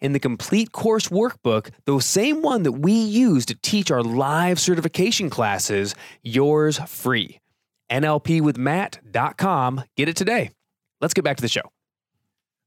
in the complete course workbook, the same one that we use to teach our live certification classes, yours free. NLPwithmatt.com. Get it today. Let's get back to the show.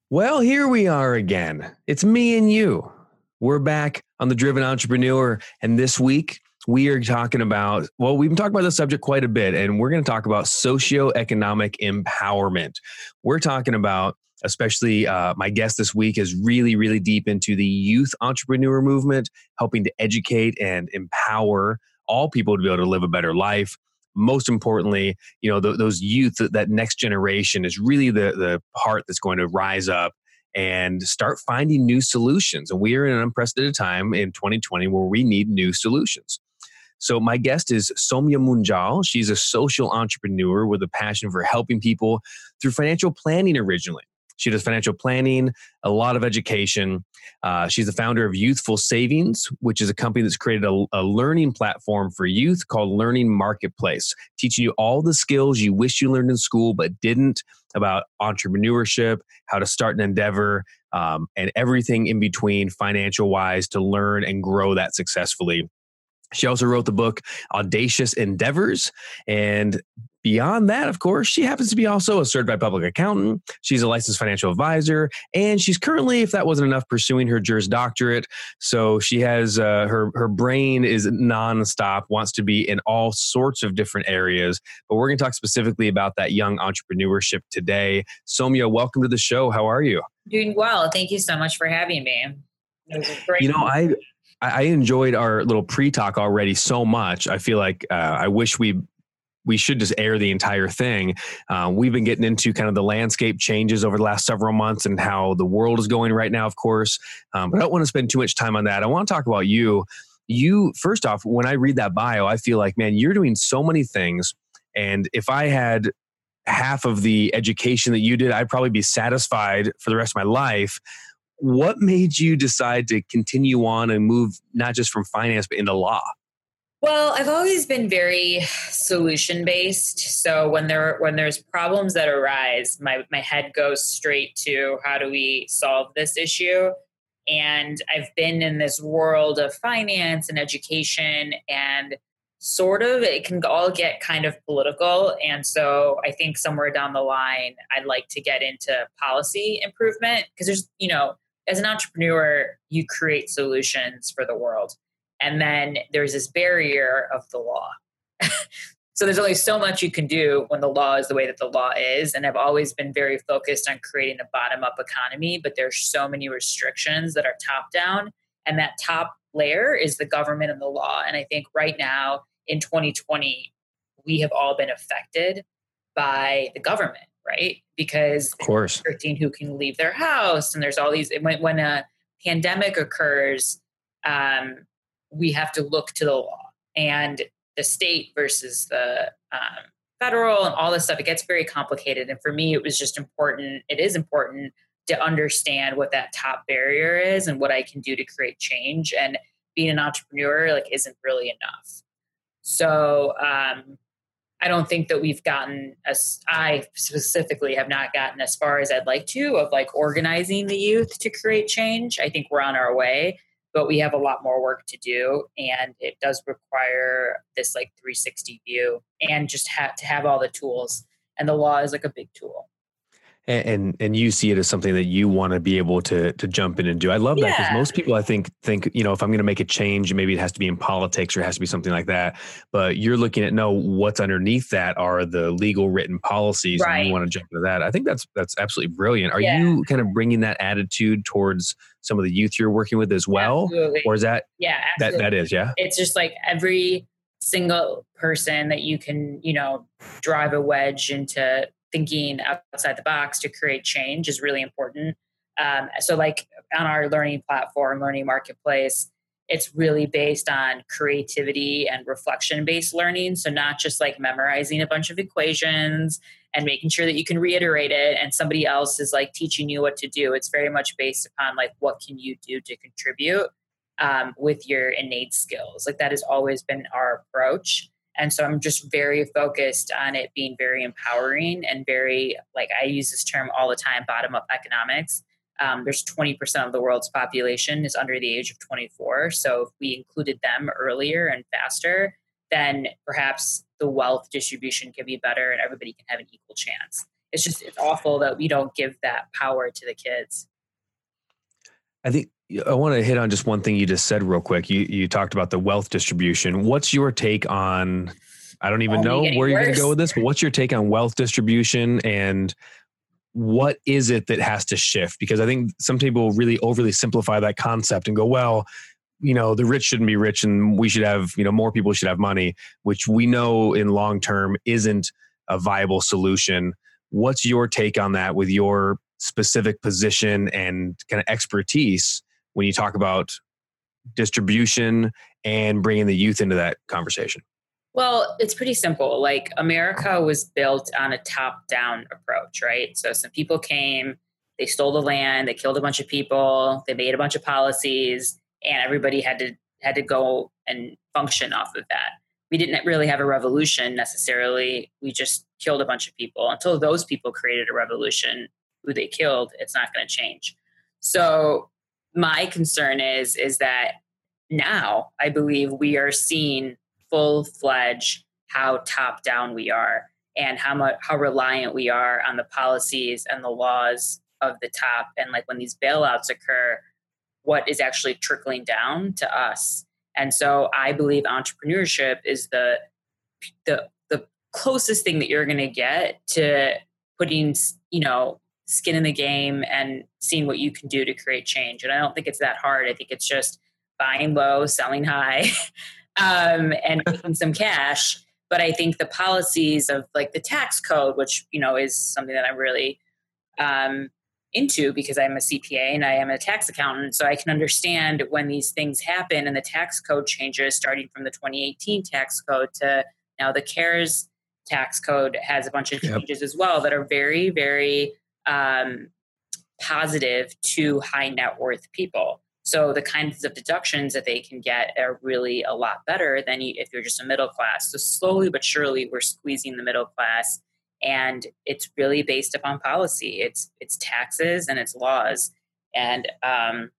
Well, here we are again. It's me and you. We're back on the Driven Entrepreneur. And this week, we are talking about, well, we've been talking about this subject quite a bit, and we're going to talk about socioeconomic empowerment. We're talking about especially uh, my guest this week is really, really deep into the youth entrepreneur movement, helping to educate and empower all people to be able to live a better life. Most importantly, you know, th- those youth, that next generation is really the, the part that's going to rise up and start finding new solutions. And we are in an unprecedented time in 2020 where we need new solutions. So, my guest is Somya Munjal. She's a social entrepreneur with a passion for helping people through financial planning originally. She does financial planning, a lot of education. Uh, she's the founder of Youthful Savings, which is a company that's created a, a, learning platform for youth called Learning Marketplace, teaching you all the skills you wish you learned in school but didn't about entrepreneurship, how to start an endeavor, um, and everything in between financial wise to learn and grow that successfully. She also wrote the book Audacious Endeavors. And beyond that, of course, she happens to be also a certified public accountant. She's a licensed financial advisor. And she's currently, if that wasn't enough, pursuing her Juris Doctorate. So she has uh, her, her brain is nonstop, wants to be in all sorts of different areas. But we're going to talk specifically about that young entrepreneurship today. Somya, welcome to the show. How are you? Doing well. Thank you so much for having me. You know, I I enjoyed our little pre-talk already so much. I feel like uh, I wish we we should just air the entire thing. Uh, we've been getting into kind of the landscape changes over the last several months and how the world is going right now, of course. Um, but I don't want to spend too much time on that. I want to talk about you. You first off, when I read that bio, I feel like, man, you're doing so many things. And if I had half of the education that you did, I'd probably be satisfied for the rest of my life what made you decide to continue on and move not just from finance but into law? Well, I've always been very solution based. So when there when there's problems that arise, my my head goes straight to how do we solve this issue? And I've been in this world of finance and education and sort of it can all get kind of political and so i think somewhere down the line i'd like to get into policy improvement because there's you know as an entrepreneur, you create solutions for the world. And then there's this barrier of the law. so there's only so much you can do when the law is the way that the law is. And I've always been very focused on creating a bottom up economy, but there's so many restrictions that are top down. And that top layer is the government and the law. And I think right now in 2020, we have all been affected by the government right? Because of course, 13 who can leave their house, and there's all these. When, when a pandemic occurs, um, we have to look to the law and the state versus the um, federal and all this stuff. It gets very complicated, and for me, it was just important. It is important to understand what that top barrier is and what I can do to create change. And being an entrepreneur like isn't really enough. So um, I don't think that we've gotten as I specifically have not gotten as far as I'd like to of like organizing the youth to create change. I think we're on our way, but we have a lot more work to do and it does require this like 360 view and just have to have all the tools and the law is like a big tool. And and you see it as something that you want to be able to to jump in and do. I love that because most people I think think you know if I'm going to make a change, maybe it has to be in politics or it has to be something like that. But you're looking at no, what's underneath that are the legal written policies, and you want to jump into that. I think that's that's absolutely brilliant. Are Yeah. you kind of bringing that attitude towards some of the youth you're working with as well, Absolutely. or is that yeah, that that is yeah? it's just like every single person that you can, you know, drive a wedge into thinking outside the box to create change is really important. Um, so, like on our learning platform, Learning Marketplace, it's really based on creativity and reflection based learning. So, not just like memorizing a bunch of equations and making sure that you can reiterate it and somebody else is like teaching you what to do. It's very much based upon like what can you do to contribute um, with your innate skills. Like that has always been our approach. And so I'm just very focused on it being very empowering and very, like, I use this term all the time bottom up economics. Um, there's 20% of the world's population is under the age of 24. So if we included them earlier and faster, then perhaps the wealth distribution can be better and everybody can have an equal chance. It's just, it's awful that we don't give that power to the kids. I think I want to hit on just one thing you just said real quick. You you talked about the wealth distribution. What's your take on? I don't even oh, know getting where you're going to go with this, but what's your take on wealth distribution and what is it that has to shift? Because I think some people really overly simplify that concept and go, well, you know, the rich shouldn't be rich and we should have, you know, more people should have money, which we know in long term isn't a viable solution. What's your take on that with your specific position and kind of expertise when you talk about distribution and bringing the youth into that conversation? Well, it's pretty simple. Like America was built on a top down approach, right? So some people came, they stole the land, they killed a bunch of people, they made a bunch of policies, and everybody had to had to go and function off of that. We didn't really have a revolution necessarily. We just killed a bunch of people. Until those people created a revolution, who they killed, it's not going to change. So my concern is is that now I believe we are seeing full fledged how top down we are and how much how reliant we are on the policies and the laws of the top and like when these bailouts occur what is actually trickling down to us and so i believe entrepreneurship is the the the closest thing that you're going to get to putting you know skin in the game and seeing what you can do to create change and i don't think it's that hard i think it's just buying low selling high um, and making some cash. But I think the policies of like the tax code, which you know is something that I'm really um, into because I'm a CPA and I am a tax accountant, so I can understand when these things happen and the tax code changes, starting from the 2018 tax code to now the CARES tax code has a bunch of Yep. changes as well that are very, very um, positive to high net worth people. So the kinds of deductions that they can get are really a lot better than if you're just a middle class. So slowly but surely, we're squeezing the middle class, and it's really based upon policy. It's it's taxes and it's laws, and um,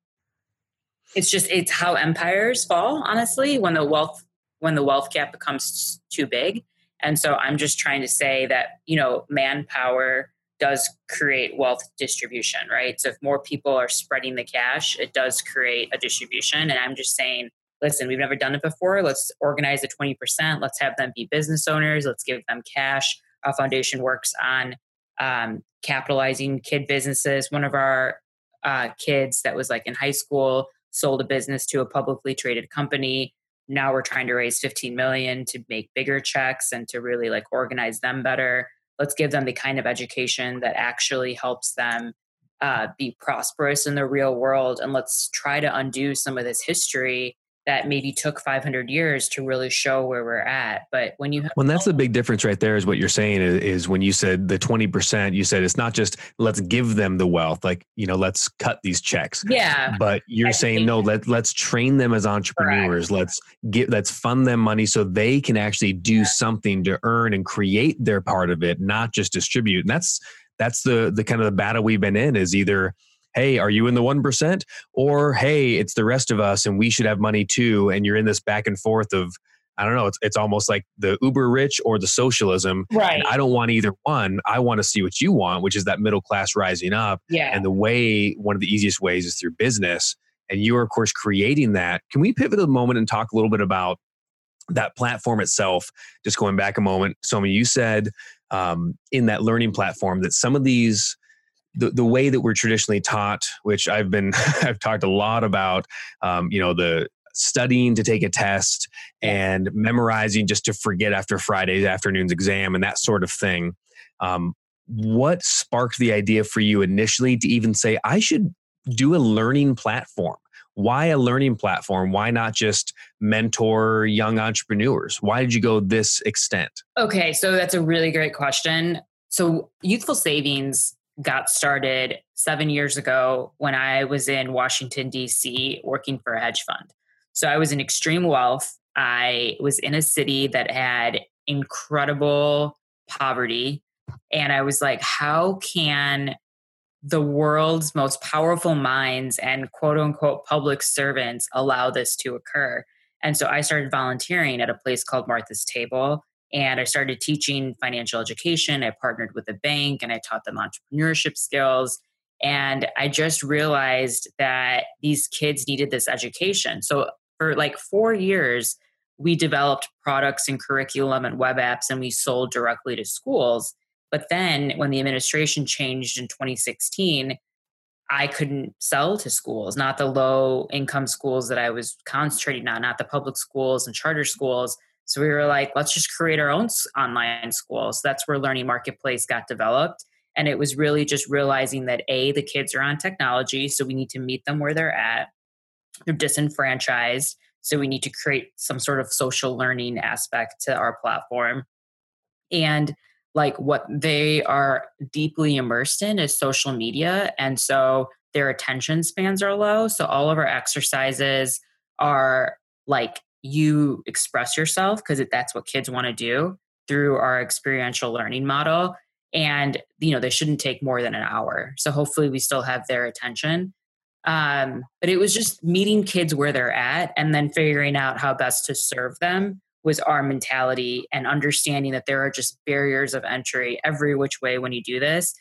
it's just it's how empires fall. Honestly, when the wealth when the wealth gap becomes too big, and so I'm just trying to say that you know manpower does create wealth distribution, right? So if more people are spreading the cash, it does create a distribution. And I'm just saying, listen, we've never done it before. Let's organize the 20%. Let's have them be business owners. Let's give them cash. Our foundation works on um, capitalizing kid businesses. One of our uh, kids that was like in high school sold a business to a publicly traded company. Now we're trying to raise 15 million to make bigger checks and to really like organize them better let's give them the kind of education that actually helps them uh, be prosperous in the real world and let's try to undo some of this history that maybe took 500 years to really show where we're at but when you have Well, that's the big difference right there is what you're saying is, is when you said the 20%, you said it's not just let's give them the wealth, like, you know, let's cut these checks. yeah But you're saying no, let let's train them as entrepreneurs. Let's get let's fund them money so they can actually do something to earn and create their part of it, not just distribute. And that's that's the the kind of the battle we've been in is either hey, are you in the 1%? Or hey, it's the rest of us and we should have money too. And you're in this back and forth of I don't know. It's it's almost like the uber rich or the socialism. Right. And I don't want either one. I want to see what you want, which is that middle class rising up. Yeah. And the way one of the easiest ways is through business. And you are, of course, creating that. Can we pivot a moment and talk a little bit about that platform itself? Just going back a moment. So, mean, you said um, in that learning platform that some of these the, the way that we're traditionally taught, which I've been I've talked a lot about, um, you know, the studying to take a test and memorizing just to forget after Friday's afternoon's exam and that sort of thing. Um, what sparked the idea for you initially to even say I should do a learning platform? Why a learning platform? Why not just mentor young entrepreneurs? Why did you go this extent? Okay, so that's a really great question. So, Youthful Savings got started seven years ago when I was in Washington, D.C., working for a hedge fund. So I was in extreme wealth. I was in a city that had incredible poverty. And I was like, how can the world's most powerful minds and quote unquote public servants allow this to occur? And so I started volunteering at a place called Martha's Table and I started teaching financial education. I partnered with a bank and I taught them entrepreneurship skills. And I just realized that these kids needed this education. So for like four years, we developed products and curriculum and web apps and we sold directly to schools. But then when the administration changed in 2016, I couldn't sell to schools, not the low income schools that I was concentrating on, not the public schools and charter schools. So we were like, let's just create our own online schools. That's where Learning Marketplace got developed. And it was really just realizing that A, the kids are on technology, so we need to meet them where they're at. They're disenfranchised. So we need to create some sort of social learning aspect to our platform. And like what they are deeply immersed in is social media. And so their attention spans are low. So all of our exercises are like you express yourself because that's what kids want to do through our experiential learning model and you know they shouldn't take more than an hour so hopefully we still have their attention. Um, but it was just meeting kids where they're at and then figuring out how best to serve them was our mentality and understanding that there are just barriers of entry every which way when you do this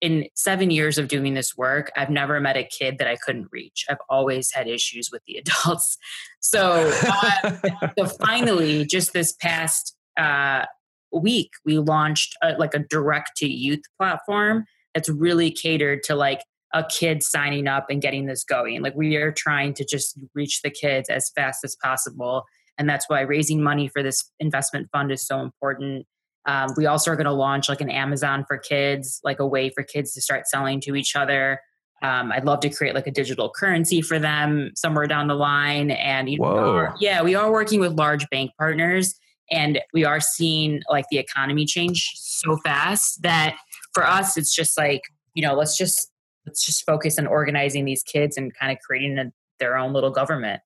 in seven years of doing this work, I've never met a kid that I couldn't reach. I've always had issues with the adults. So, uh, so finally, just this past uh, week, we launched a, like a direct to youth platform that's really catered to like a kid signing up and getting this going. Like we are trying to just reach the kids as fast as possible. And that's why raising money for this investment fund is so important um, we also are going to launch like an Amazon for kids, like a way for kids to start selling to each other. Um, I'd love to create like a digital currency for them somewhere down the line. And you know, yeah, we are working with large bank partners, and we are seeing like the economy change so fast that for us, it's just like you know, let's just let's just focus on organizing these kids and kind of creating a, their own little government.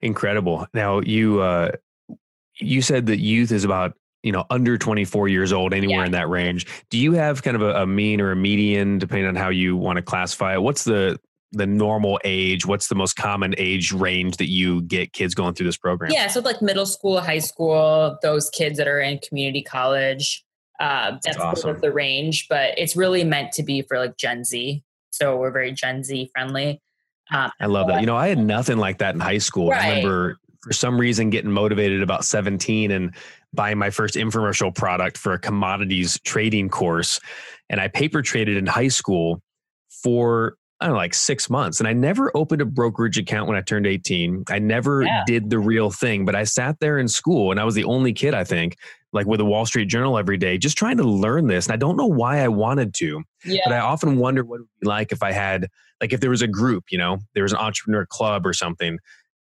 Incredible. Now you uh, you said that youth is about you know under 24 years old anywhere yeah. in that range. Do you have kind of a, a, mean or a median depending on how you want to classify it? What's the the normal age? What's the most common age range that you get kids going through this program? Yeah so like middle school high school those kids that are in community college uh, that's, that's awesome. sort of the range but it's really meant to be for like gen z so we're very gen z friendly. Um, i love that. you know i had nothing like that in high school. Right. i remember for some reason getting motivated about 17 and buying my first infomercial product for a commodities trading course. And I paper traded in high school for I don't know, like six months. And I never opened a brokerage account when I turned 18. I never yeah. did the real thing, but I sat there in school and I was the only kid, I think, like with a Wall Street Journal every day, just trying to learn this. And I don't know why I wanted to, yeah. but I often wonder what it would be like if I had, like, if there was a group, you know, there was an entrepreneur club or something.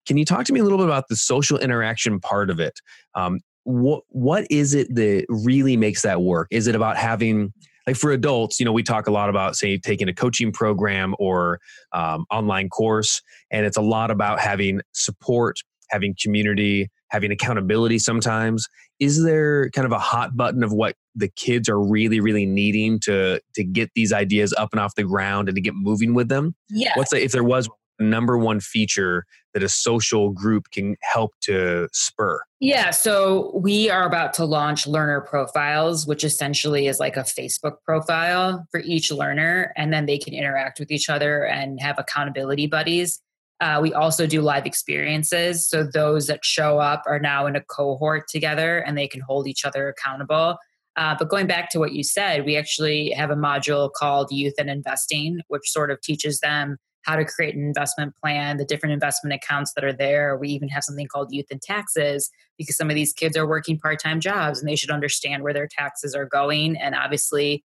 Can you talk to me a little bit about the social interaction part of it? Um, what what is it that really makes that work? Is it about having like for adults, you know, we talk a lot about say taking a coaching program or um, online course, and it's a lot about having support, having community, having accountability. Sometimes, is there kind of a hot button of what the kids are really, really needing to to get these ideas up and off the ground and to get moving with them? Yeah. What's the, if there was number one feature that a social group can help to spur? Yeah, so we are about to launch learner profiles, which essentially is like a Facebook profile for each learner, and then they can interact with each other and have accountability buddies. Uh, we also do live experiences. So those that show up are now in a cohort together and they can hold each other accountable. Uh, but going back to what you said, we actually have a module called Youth and Investing, which sort of teaches them how to create an investment plan, the different investment accounts that are there. We even have something called Youth and Taxes because some of these kids are working part time jobs and they should understand where their taxes are going. And obviously,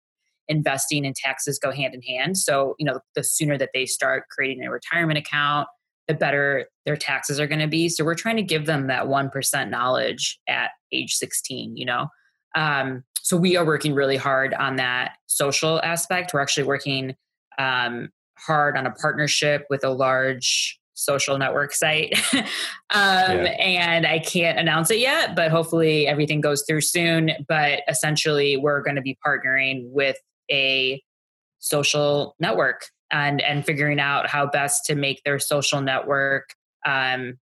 investing and taxes go hand in hand. So, you know, the sooner that they start creating a retirement account, the better their taxes are going to be. So, we're trying to give them that 1% knowledge at age 16, you know. Um, so we are working really hard on that social aspect. We're actually working um, hard on a partnership with a large social network site. um, yeah. And I can't announce it yet, but hopefully everything goes through soon. But essentially, we're going to be partnering with a social network and and figuring out how best to make their social network um,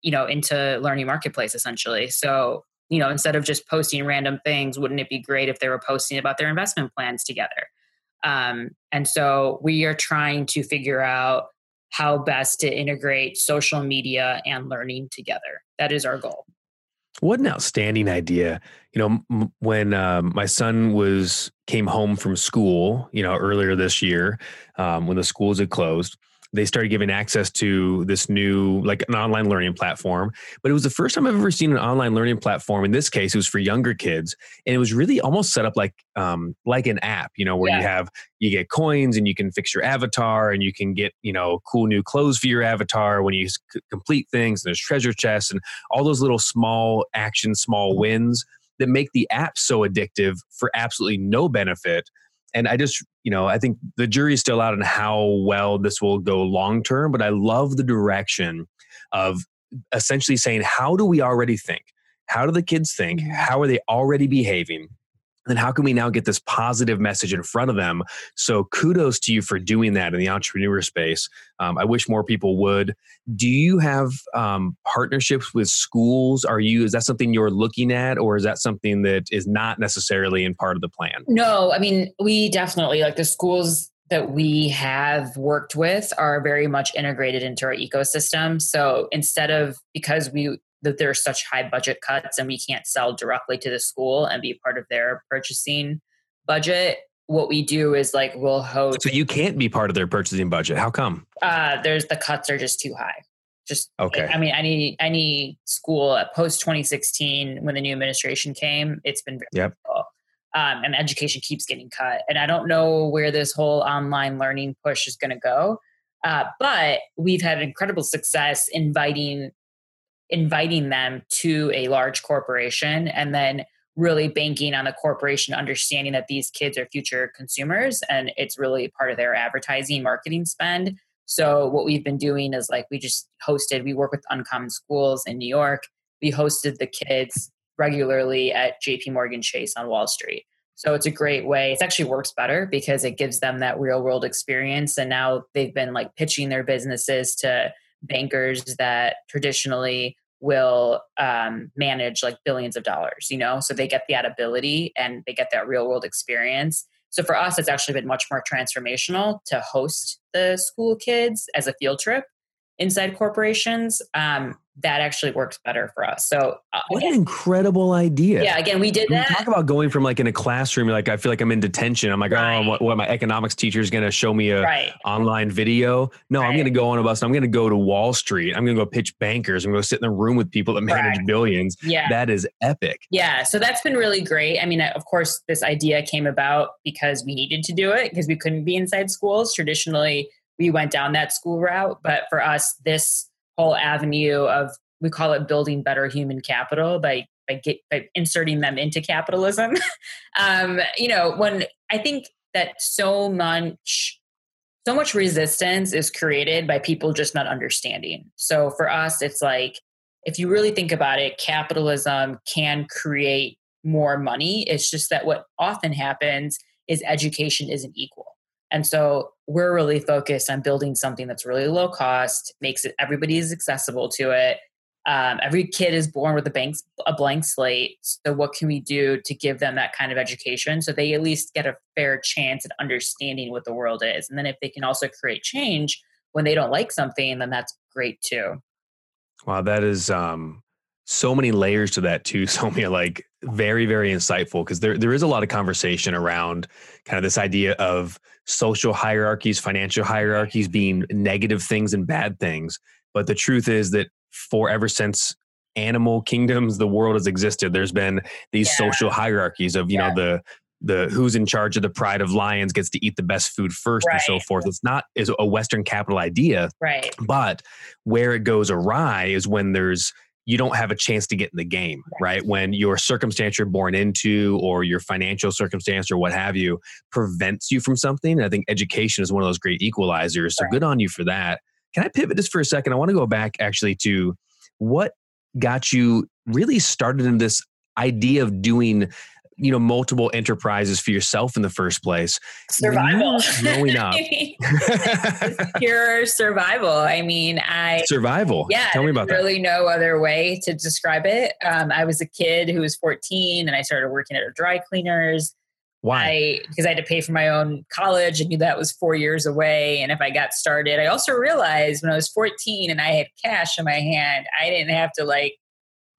you know into learning marketplace essentially so you know, instead of just posting random things, wouldn't it be great if they were posting about their investment plans together? Um, and so we are trying to figure out how best to integrate social media and learning together. That is our goal. What an outstanding idea! You know, m- when um, my son was came home from school, you know, earlier this year, um, when the schools had closed, they started giving access to this new like an online learning platform. But it was the first time i've ever seen an online learning platform. In this case it was for younger kids. And it was really almost set up like um like an app you know where yeah. you have you get coins and you can fix your avatar and you can get you know cool new clothes for your avatar when you complete things. And there's treasure chests and all those little small actions small wins that make the app so addictive for absolutely no benefit and I just, you know, I think the jury's still out on how well this will go long term, but I love the direction of essentially saying, how do we already think? How do the kids think? Mm-hmm. How are they already behaving? Then how can we now get this positive message in front of them? So kudos to you for doing that in the entrepreneur space. Um, I wish more people would. Do you have um, partnerships with schools? Are you is that something you're looking at, or is that something that is not necessarily in part of the plan? No, I mean we definitely like the schools that we have worked with are very much integrated into our ecosystem. So instead of because we that there are such high budget cuts and we can't sell directly to the school and be part of their purchasing budget what we do is like we'll host so you can't be part of their purchasing budget. How come? Uh there's the cuts are just too high. Just okay. I mean any any school post 2016 when the new administration came it's been very yep. Difficult. Um, and education keeps getting cut. And i don't know where this whole online learning push is going to go uh, but we've had incredible success inviting inviting them to a large corporation and then really banking on the corporation understanding that these kids are future consumers and it's really part of their advertising marketing spend. So what we've been doing is like we just hosted we work with uncommon schools in new york. We hosted the kids regularly at jp morgan chase on wall street. So it's a great way it actually works better because it gives them that real world experience and now they've been like pitching their businesses to bankers that traditionally will um, manage like billions of dollars you know? So they get that ability and they get that real world experience. So for us it's actually been much more transformational to host the school kids as a field trip inside corporations. Um, that actually works better for us. So, uh, what an incredible idea! Yeah, again, we did that. Talk about going from like in a classroom, like I feel like I'm in detention. I'm like, oh, right. oh, what, what, my economics teacher is going to show me a right. online video? No, right. I'm going to go on a bus. I'm going to go to Wall Street. I'm going to go pitch bankers. I'm going to sit in a room with people that manage billions. Yeah, that is epic. Yeah, so that's been really great. I mean, of course, this idea came about because we needed to do it because we couldn't be inside schools traditionally. We went down that school route, but for us, this whole avenue of we call it building better human capital by by, get, by inserting them into capitalism. um, you know, when I think that so much so much resistance is created by people just not understanding. So for us, it's like if you really think about it, capitalism can create more money. It's just that what often happens is education isn't equal. And so we're really focused on building something that's really low cost, makes it everybody is accessible to it. Um, every kid is born with a blank, a blank slate. So, what can we do to give them that kind of education so they at least get a fair chance at understanding what the world is? And then, if they can also create change when they don't like something, then that's great too. Wow, that is um, so many layers to that too. So many like very very insightful because there there is a lot of conversation around kind of this idea of social hierarchies, financial hierarchies being negative things and bad things. But the truth is that for ever since animal kingdoms the world has existed, there's been these yeah. social hierarchies of you yeah. know the the who's in charge of the pride of lions gets to eat the best food first right. and so forth. It's not is a Western capital idea, right? But where it goes awry is when there's you don't have a chance to get in the game, right? When your circumstance you're born into or your financial circumstance or what have you prevents you from something. I think education is one of those great equalizers. So right. good on you for that. Can I pivot just for a second? I want to go back actually to what got you really started in this idea of doing you know multiple enterprises for yourself in the first place. Survival. Growing up pure survival. I mean i survival. Yeah tell me about really that. really no other way to describe it. Um, i was a kid who was 14 and i started working at a dry cleaners. Why? because I had to pay for my own college. And knew that was four years away. And if I got started, I also realized when I was 14 and I had cash in my hand, I didn't have to like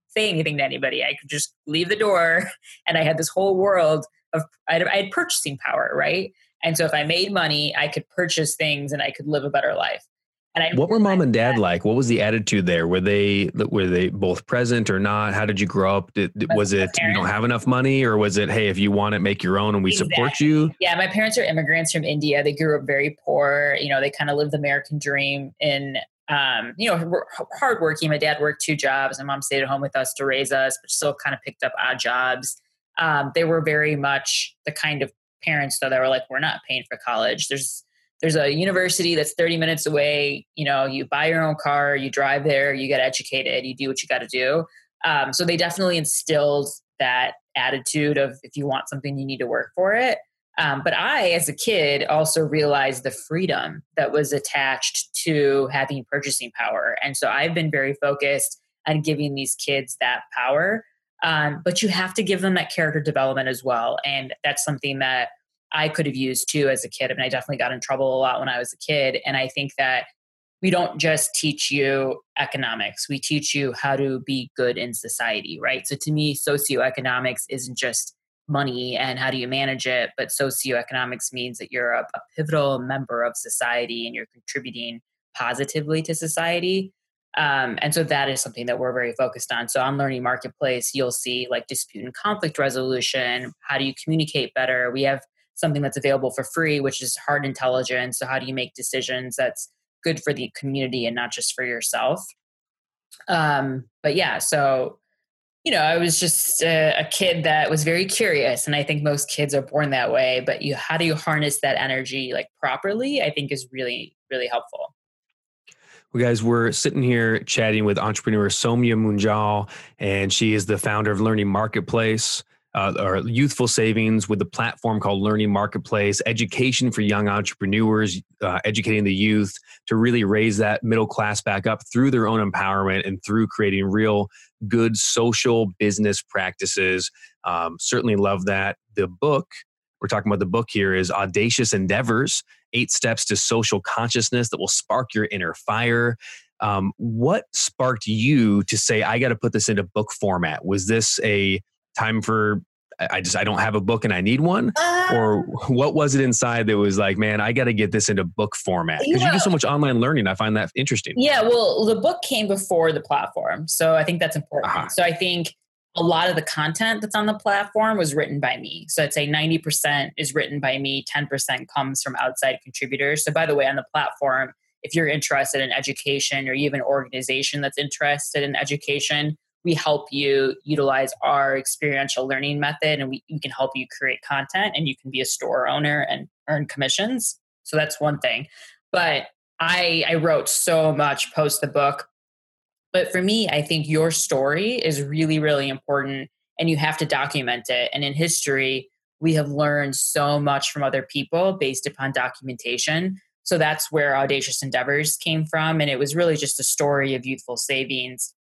say anything to anybody. I could just leave the door, and I had this whole world of I had, purchasing power, right? And so if I made money, I could purchase things and I could live a better life. And I what were mom and dad that. like? What was the attitude there? Were they were they both present or not? How did you grow up? Did, was it you don't have enough money, or was it hey if you want it, make your own and we exactly. support you? Yeah, my parents are immigrants from India. They grew up very poor. You know, they kind of lived the American dream in um, you know, hardworking. My dad worked two jobs. My mom stayed at home with us to raise us, but still kind of picked up odd jobs. Um, they were very much the kind of parents though that were like, we're not paying for college. There's there's a university that's 30 minutes away. You know, you buy your own car, you drive there, you get educated, you do what you got to do. Um, so they definitely instilled that attitude of if you want something, you need to work for it. Um, but I, as a kid, also realized the freedom that was attached to having purchasing power. And so I've been very focused on giving these kids that power. Um, but you have to give them that character development as well. And that's something that I could have used too as a kid. I mean, I definitely got in trouble a lot when I was a kid. And I think that we don't just teach you economics, we teach you how to be good in society, right? So to me, socioeconomics isn't just money and how do you manage it but socioeconomics means that you're a, a, pivotal member of society and you're contributing positively to society. Um, and so that is something that we're very focused on. So on learning marketplace you'll see like dispute and conflict resolution. How do you communicate better? We have something that's available for free which is hard intelligence. So how do you make decisions that's good for the community and not just for yourself? Um, but yeah so you know, I was just a, a, kid that was very curious, and I think most kids are born that way. But you, how do you harness that energy like properly? I think is really, really helpful. Well, guys, we're sitting here chatting with entrepreneur Somya Munjal, and she is the founder of Learning Marketplace uh, or youthful savings with a platform called Learning Marketplace, education for young entrepreneurs, uh, educating the youth to really raise that middle class back up through their own empowerment and through creating real good social business practices. Um, certainly love that. The book, we're talking about the book here, is Audacious Endeavors Eight Steps to Social Consciousness that will spark your inner fire. Um, what sparked you to say, I got to put this into book format? Was this a time for I just I don't have a book and I need one, uh, or what was it inside that was like, man, I got to get this into book format because you, you, do so much online learning. I find that interesting. Yeah, well, the book came before the platform, so I think that's important. Uh-huh. So I think a lot of the content that's on the platform was written by me. So I'd say ninety percent is written by me, ten percent comes from outside contributors. So by the way, on the platform, if you're interested in education or you have an organization that's interested in education we help you utilize our experiential learning method and we, we can help you create content and you can be a store owner and earn commissions so that's one thing but i i wrote so much post the book but for me i think your story is really really important and you have to document it and in history we have learned so much from other people based upon documentation. So that's where Audacious Endeavors came from. And it was really just a story of youthful savings.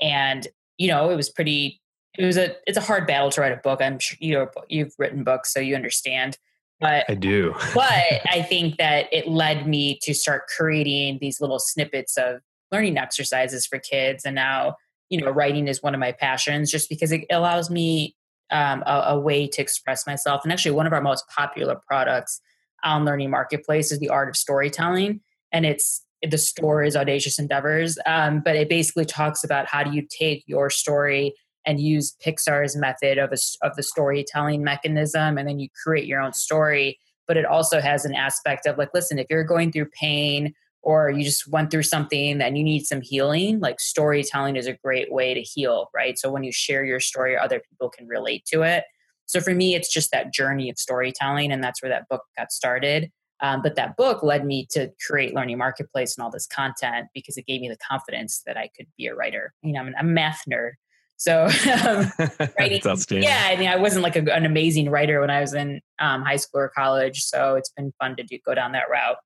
And, you know, it was pretty, it was a, it's a hard battle to write a book. I'm sure you know, you've written books, so you understand. But I do. but I think that it led me to start creating these little snippets of learning exercises for kids. And now, you know, writing is one of my passions just because it allows me um, a, a, way to express myself. And actually, one of our most popular products on Learning Marketplace is the art of storytelling. And it's the store is Audacious Endeavors. Um, but it basically talks about how do you take your story and use Pixar's method of, a, of the storytelling mechanism, and then you create your own story. But it also has an aspect of like, listen, if you're going through pain or you just went through something and you need some healing, like storytelling is a great way to heal, right? So when you share your story, other people can relate to it. So for me, it's just that journey of storytelling, and that's where that book got started. Um, but that book led me to create Learning Marketplace and all this content because it gave me the confidence that I could be a writer. You know, I'm a math nerd. So um, writing, yeah, I mean, I wasn't like a, an amazing writer when I was in um, high school or college. So it's been fun to do, go down that route.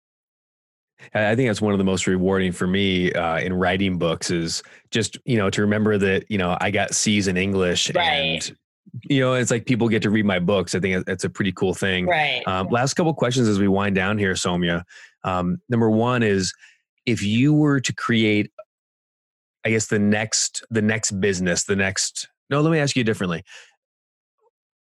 I think that's one of the most rewarding for me uh, in writing books is just you know to remember that you know I got C's in English right. and you know it's like people get to read my books. I think that's a pretty cool thing. Right. Um, last couple questions as we wind down here, Somya. Um, number one is if you were to create, I guess the next the next business, the next. No, let me ask you differently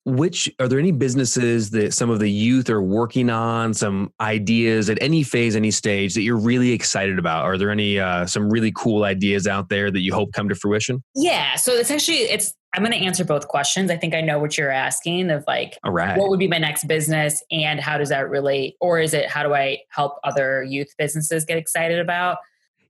which are there any businesses that some of the youth are working on some ideas at any phase any stage that you're really excited about are there any uh, some really cool ideas out there that you hope come to fruition yeah so it's actually it's i'm going to answer both questions i think i know what you're asking of like right. what would be my next business and how does that relate or is it how do i help other youth businesses get excited about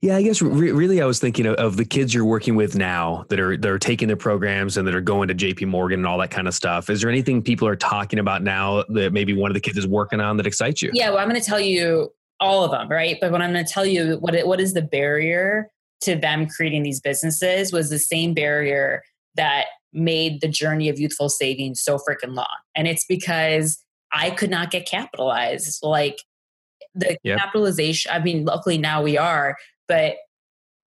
yeah, I guess re- really I was thinking of, of, the kids you're working with now that are that are taking their programs and that are going to JP Morgan and all that kind of stuff. Is there anything people are talking about now that maybe one of the kids is working on that excites you? Yeah, well, I'm going to tell you all of them, right? But what I'm going to tell you what it, what is the barrier to them creating these businesses was the same barrier that made the journey of youthful savings so freaking long. And it's because I could not get capitalized. Like the yep. capitalization, I mean, luckily now we are, but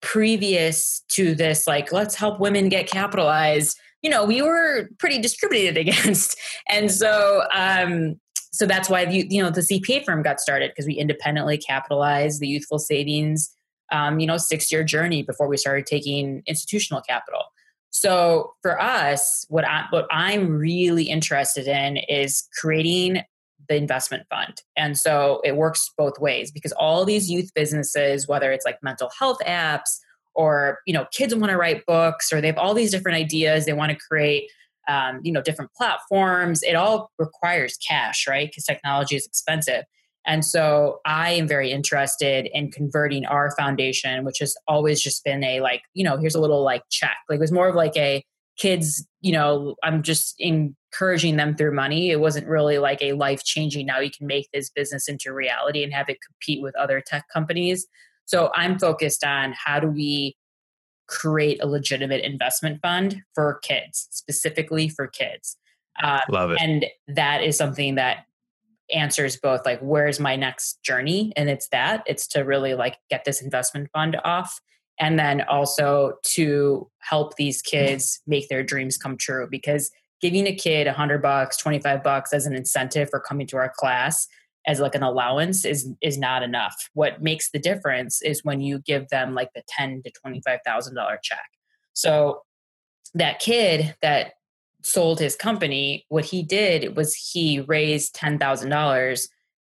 previous to this, like, let's help women get capitalized, you know, we were pretty discriminated against. And so, um, so that's why you, you know the CPA firm got started because we independently capitalized the youthful savings, um, you know, six year journey before we started taking institutional capital. So for us, what I what I'm really interested in is creating the investment fund. And so it works both ways because all these youth businesses, whether it's like mental health apps or, you know, kids want to write books or they have all these different ideas, they want to create, um, you know, different platforms. It all requires cash, right? Because technology is expensive. And so I am very interested in converting our foundation, which has always just been a like, you know, here's a little like check. Like it was more of like a kids, you know, I'm just encouraging them through money. It wasn't really like a life changing, now you can make this business into reality and have it compete with other tech companies. So I'm focused on how do we create a legitimate investment fund for kids, specifically for kids. Uh, Love it. And that is something that answers both like where's my next journey? And it's that it's to really like get this investment fund off and then also to help these kids make their dreams come true because giving a kid 100 bucks 25 bucks as an incentive for coming to our class as like an allowance is is not enough. What makes the difference is when you give them like the 10 to 25000 dollar check. So that kid that sold his company what he did was he raised $10000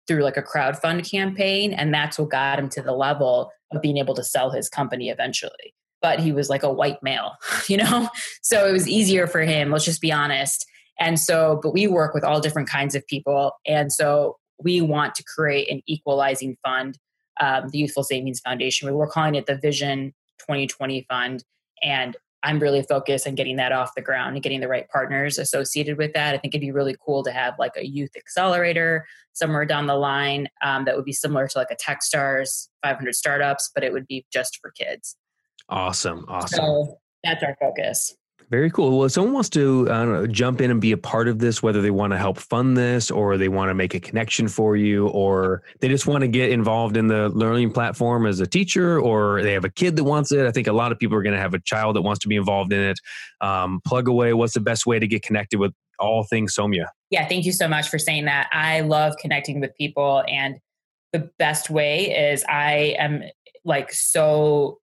through like a crowd fund campaign and that's what got him to the level of being able to sell his company eventually. But he was like a white male, you know? So it was easier for him, let's just be honest. And so, but we work with all different kinds of people. And so we want to create an equalizing fund, um, the Youthful Savings Foundation. We're calling it the Vision 2020 Fund. And I'm really focused on getting that off the ground and getting the right partners associated with that. I think it'd be really cool to have like a youth accelerator somewhere down the line um, that would be similar to like a TechStars 500 startups, but it would be just for kids. Awesome. Awesome. So that's our focus. Very cool. Well, if someone wants to I don't know, jump in and be a part of this, whether they want to help fund this or they want to make a connection for you, or they just want to get involved in the learning platform as a teacher, or they have a kid that wants it. I think a lot of people are going to have a child that wants to be involved in it. Um, plug away. What's the best way to get connected with all things Somya? Yeah, thank you so much for saying that. I love connecting with people, and the best way is I am like so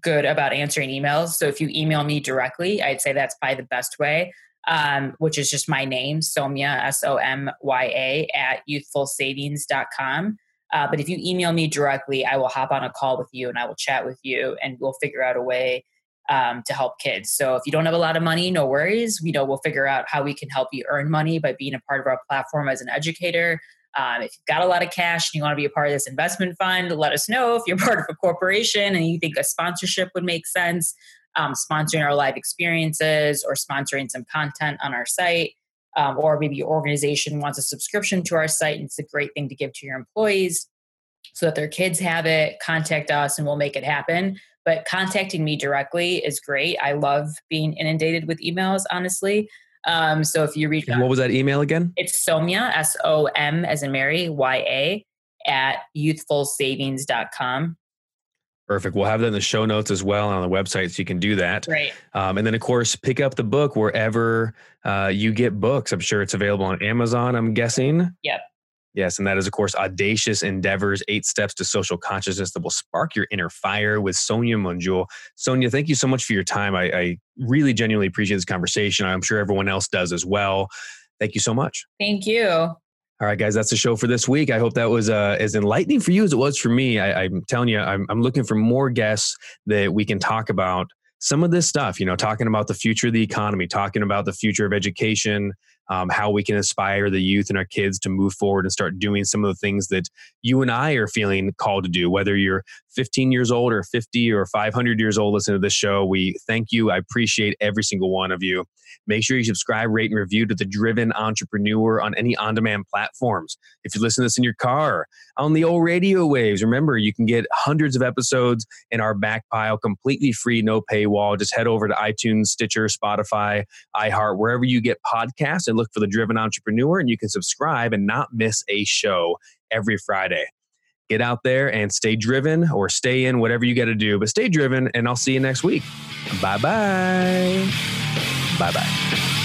good about answering emails. So if you email me directly, I'd say that's probably the best way, um, which is just my name, Somya, S O M Y A, at youthfulsavings.com. Uh, but if you email me directly, I will hop on a call with you and I will chat with you and we'll figure out a way um, to help kids. So if you don't have a lot of money, no worries. You know, we'll figure out how we can help you earn money by being a part of our platform as an educator. Um, if you've got a lot of cash and you want to be a part of this investment fund, let us know. If you're part of a corporation and you think a sponsorship would make sense, um, sponsoring our live experiences or sponsoring some content on our site, um, or maybe your organization wants a subscription to our site and it's a great thing to give to your employees so that their kids have it, contact us and we'll make it happen. But contacting me directly is great. I love being inundated with emails, honestly. Um, so if you reach what was that email again? It's Somya, S O M as in Mary, Y A, at youthfulsavings.com. Perfect. We'll have that in the show notes as well on the website, so you can do that. Right. Um, and then, of course, pick up the book wherever uh, you get books. I'm sure it's available on Amazon. I'm guessing. Yep. Yes, and that is, of course, Audacious Endeavors Eight Steps to Social Consciousness that will spark your inner fire with Somya Munjal. Sonia, thank you so much for your time. I, I really genuinely appreciate this conversation. I'm sure everyone else does as well. Thank you so much. Thank you. All right, guys, that's the show for this week. I hope that was uh, as enlightening for you as it was for me. I, am telling you, I'm, I'm looking for more guests that we can talk about some of this stuff, you know, talking about the future of the economy, talking about the future of education, um, how we can inspire the youth and our kids to move forward and start doing some of the things that you and I are feeling called to do. Whether you're 15 years old or 50 or 500 years old, listen to this show. We thank you. I appreciate every single one of you. Make sure you subscribe, rate, and review to The Driven Entrepreneur on any on demand platforms. If you listen to this in your car, on the old radio waves, remember you can get hundreds of episodes in our back pile completely free, no paywall. Just head over to iTunes, Stitcher, Spotify, iHeart, wherever you get podcasts and look for The Driven Entrepreneur, and you can subscribe and not miss a show every Friday. Get out there and stay driven or stay in whatever you got to do but stay driven and i'll see you next week. Bye bye Bye bye.